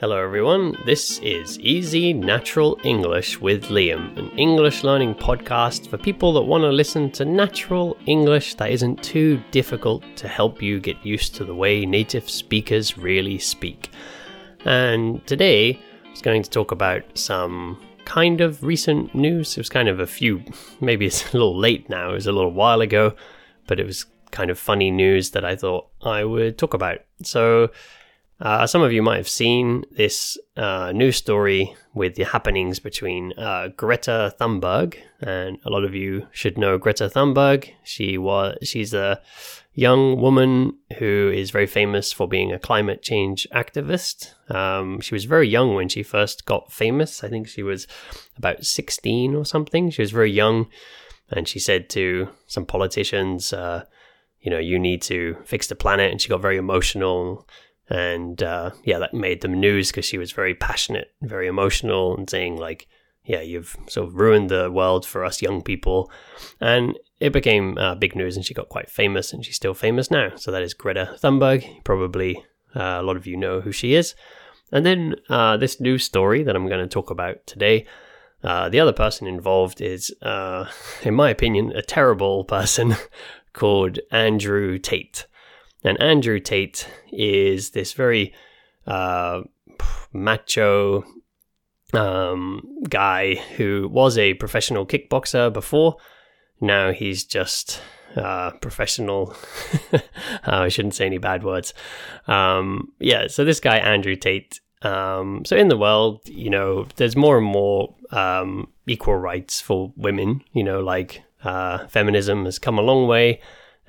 Hello, everyone. This is Easy Natural English with Liam, an English learning podcast for people that want to listen to natural English that isn't too difficult to help you get used to the way native speakers really speak. And today, I was going to talk about some kind of recent news. It was kind of a few, maybe it's a little late now, it was a little while ago, but it was kind of funny news that I thought I would talk about. So, uh, some of you might have seen this uh, news story with the happenings between uh, Greta Thunberg, and a lot of you should know Greta Thunberg. She was she's a young woman who is very famous for being a climate change activist. Um, she was very young when she first got famous. I think she was about sixteen or something. She was very young, and she said to some politicians, uh, "You know, you need to fix the planet," and she got very emotional and uh, yeah, that made them news because she was very passionate, very emotional, and saying like, "Yeah, you've sort of ruined the world for us young people," and it became uh, big news, and she got quite famous, and she's still famous now. So that is Greta Thunberg. Probably uh, a lot of you know who she is. And then uh, this news story that I'm going to talk about today. Uh, the other person involved is, uh, in my opinion, a terrible person called Andrew Tate. And Andrew Tate is this very uh, macho um, guy who was a professional kickboxer before. Now he's just uh, professional. I shouldn't say any bad words. Um, yeah, so this guy, Andrew Tate. Um, so in the world, you know, there's more and more um, equal rights for women. You know, like uh, feminism has come a long way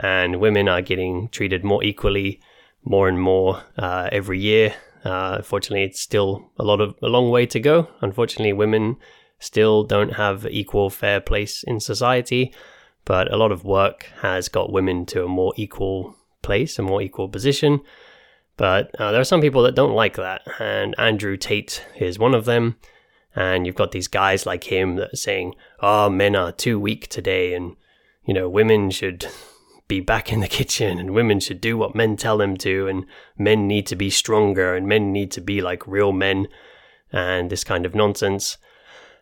and women are getting treated more equally, more and more uh, every year. Uh, unfortunately, it's still a lot of a long way to go. Unfortunately, women still don't have equal fair place in society, but a lot of work has got women to a more equal place, a more equal position. But uh, there are some people that don't like that, and Andrew Tate is one of them. And you've got these guys like him that are saying, "Oh, men are too weak today, and you know, women should be back in the kitchen and women should do what men tell them to and men need to be stronger and men need to be like real men and this kind of nonsense.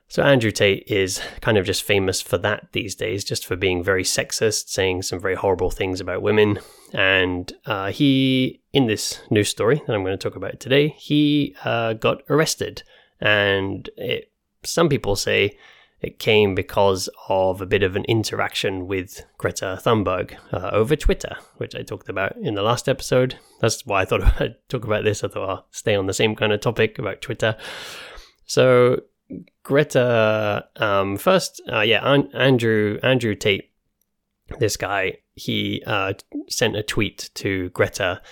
So Andrew Tate is kind of just famous for that these days, just for being very sexist, saying some very horrible things about women. And uh, he, in this news story that I'm going to talk about today, he uh, got arrested. And it, some people say it came because of a bit of an interaction with Greta Thunberg uh, over Twitter, which I talked about in the last episode. That's why I thought I'd talk about this. I thought I'll stay on the same kind of topic about Twitter. So Greta, um, first, uh, yeah, An- Andrew Andrew Tate, this guy, he uh, sent a tweet to Greta,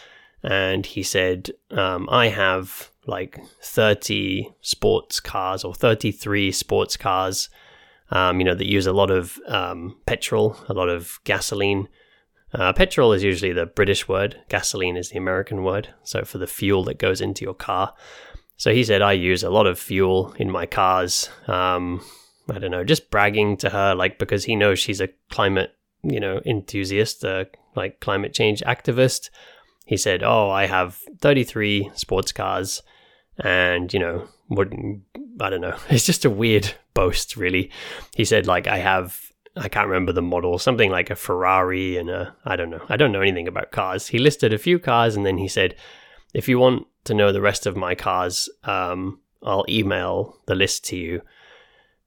and he said, um, "I have like 30 sports cars or 33 sports cars, um, you know, that use a lot of um, petrol, a lot of gasoline. Uh, petrol is usually the British word, gasoline is the American word. So for the fuel that goes into your car. So he said, I use a lot of fuel in my cars. Um, I don't know, just bragging to her, like, because he knows she's a climate, you know, enthusiast, uh, like climate change activist. He said, Oh, I have 33 sports cars and you know would I don't know. It's just a weird boast, really. He said like I have I can't remember the model, something like a Ferrari and a I don't know. I don't know anything about cars. He listed a few cars and then he said, if you want to know the rest of my cars, um, I'll email the list to you.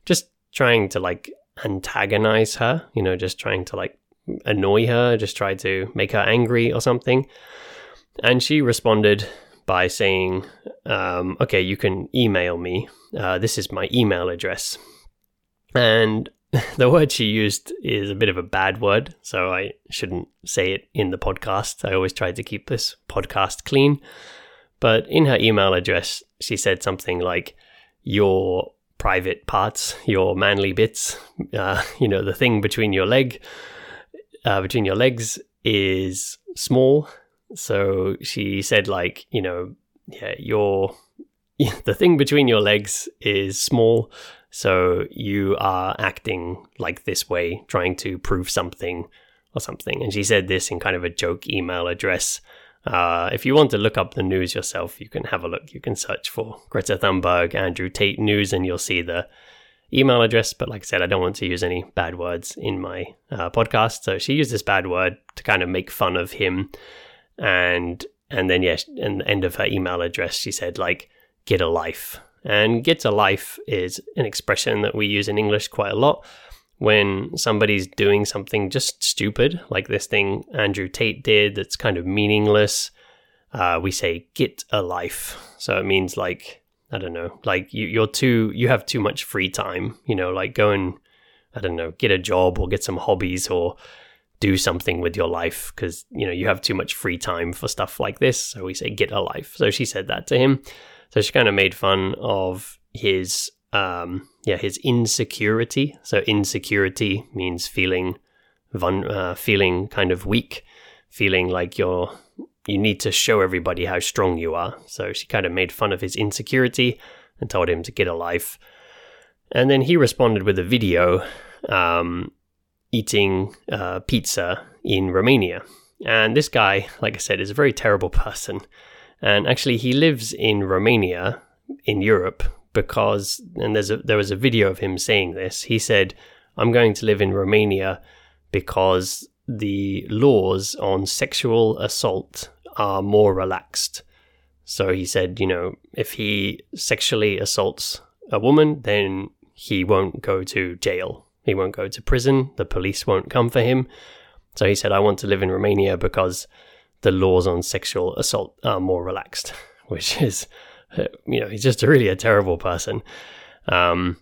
Just trying to like antagonize her, you know, just trying to like annoy her, just try to make her angry or something. And she responded by saying, um, okay, you can email me. Uh, this is my email address. And the word she used is a bit of a bad word, so I shouldn't say it in the podcast. I always try to keep this podcast clean. But in her email address, she said something like, Your private parts, your manly bits, uh, you know, the thing between your leg, uh, between your legs is small so she said, like, you know, yeah, your the thing between your legs is small, so you are acting like this way, trying to prove something or something. And she said this in kind of a joke email address, Uh, if you want to look up the news yourself, you can have a look. You can search for Greta Thunberg, Andrew Tate news, and you'll see the email address. But like I said, I don't want to use any bad words in my uh, podcast. So she used this bad word to kind of make fun of him, and and then yes, yeah, in the end of her email address, she said like "get a life." And "get a life" is an expression that we use in English quite a lot when somebody's doing something just stupid, like this thing Andrew Tate did that's kind of meaningless, uh, we say get a life. So it means like, I don't know, like you, you're too, you have too much free time, you know, like go and, I don't know, get a job or get some hobbies or do something with your life because, you know, you have too much free time for stuff like this. So we say get a life. So she said that to him. So she kind of made fun of his um, yeah, his insecurity. So insecurity means feeling, uh, feeling kind of weak, feeling like you're you need to show everybody how strong you are. So she kind of made fun of his insecurity and told him to get a life. And then he responded with a video um, eating uh, pizza in Romania. And this guy, like I said, is a very terrible person. And actually, he lives in Romania in Europe because, and there's a, there was a video of him saying this. He said, "I'm going to live in Romania because the laws on sexual assault are more relaxed." So he said, you know, if he sexually assaults a woman, then he won't go to jail. He won't go to prison. The police won't come for him. So he said, I want to live in Romania because the laws on sexual assault are more relaxed, which is you know, he's just really a terrible person. Um,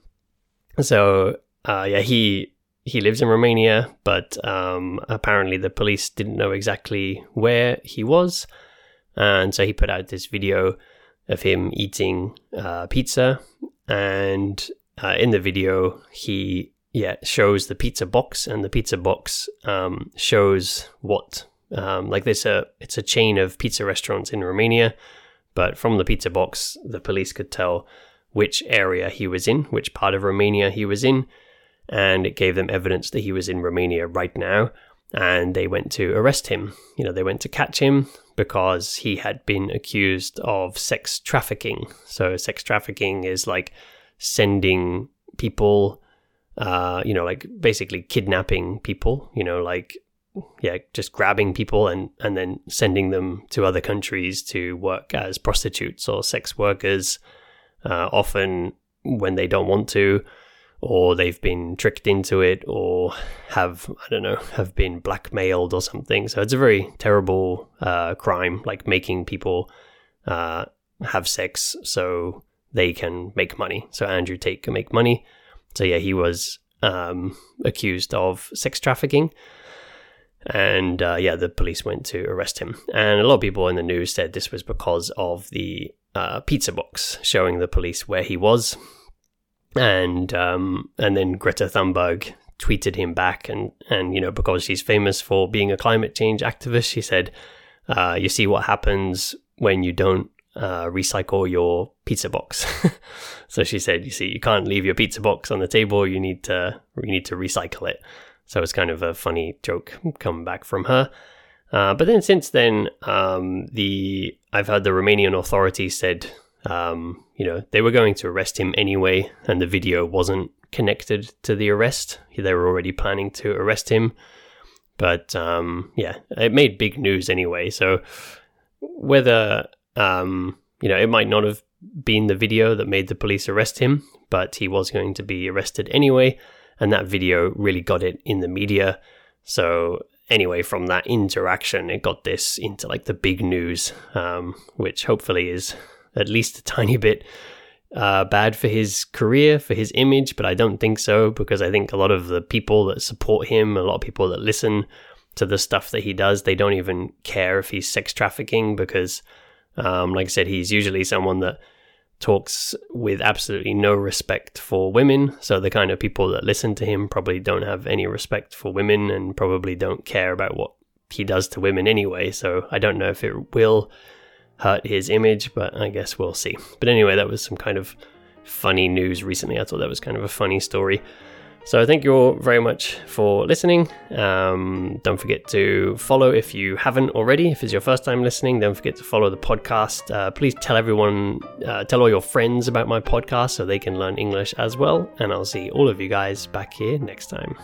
so uh, yeah, he he lives in Romania, but um, apparently the police didn't know exactly where he was, and so he put out this video of him eating uh, pizza, and uh, in the video he yeah shows the pizza box, and the pizza box um, shows what um, like there's a it's a chain of pizza restaurants in Romania but from the pizza box, the police could tell which area he was in, which part of Romania he was in, and it gave them evidence that he was in Romania right now. And they went to arrest him. You know, they went to catch him because he had been accused of sex trafficking. So, sex trafficking is like sending people, uh, you know, like basically kidnapping people, you know, like yeah, just grabbing people and, and then sending them to other countries to work as prostitutes or sex workers, uh, often when they don't want to, or they've been tricked into it, or have, I don't know, have been blackmailed or something. So it's a very terrible uh, crime, like making people uh, have sex so they can make money. So Andrew Tate can make money. So yeah, he was um, accused of sex trafficking. And uh, yeah, the police went to arrest him. And a lot of people in the news said this was because of the uh, pizza box showing the police where he was. And um, and then Greta Thunberg tweeted him back, and and you know because she's famous for being a climate change activist, she said, uh, "You see what happens when you don't uh, recycle your pizza box." so she said, "You see, you can't leave your pizza box on the table. You need to you need to recycle it." So it's kind of a funny joke coming back from her. Uh, but then since then, um, the I've heard the Romanian authorities said, um, you know, they were going to arrest him anyway, and the video wasn't connected to the arrest. They were already planning to arrest him, but um, yeah, it made big news anyway. So whether um, you know, it might not have been the video that made the police arrest him, but he was going to be arrested anyway and that video really got it in the media. So anyway, from that interaction, it got this into like the big news, um, which hopefully is at least a tiny bit uh, bad for his career, for his image, but I don't think so because I think a lot of the people that support him, a lot of people that listen to the stuff that he does, they don't even care if he's sex trafficking because, um, like I said, he's usually someone that talks with absolutely no respect for women. So the kind of people that listen to him probably don't have any respect for women and probably don't care about what he does to women anyway. So I don't know if it will hurt his image, but I guess we'll see. But anyway, that was some kind of funny news recently. I thought that was kind of a funny story. So thank you all very much for listening. Um, don't forget to follow if you haven't already. If it's your first time listening, don't forget to follow the podcast. Uh, please tell everyone, uh, tell all your friends about my podcast so they can learn English as well. And I'll see all of you guys back here next time.